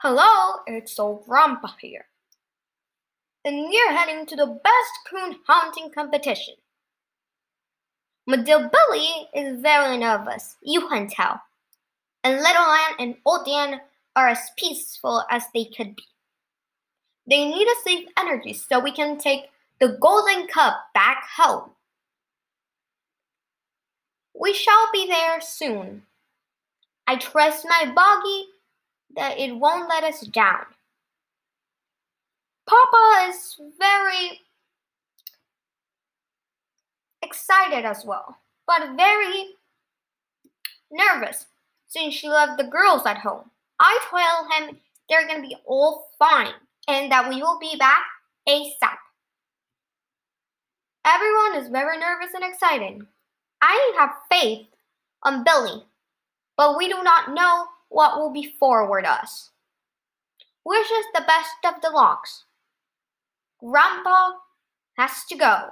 Hello, it's old Grandpa here. And we're heading to the best coon hunting competition. Dear Billy is very nervous, you can tell. And Little Ann and Old Dan are as peaceful as they could be. They need to save energy so we can take the golden cup back home. We shall be there soon. I trust my boggy that it won't let us down. Papa is very excited as well, but very nervous since she left the girls at home. I tell him they're gonna be all fine and that we will be back ASAP. Everyone is very nervous and excited. I have faith on Billy, but we do not know what will be forward us. Wishes the best of the locks. Grandpa has to go.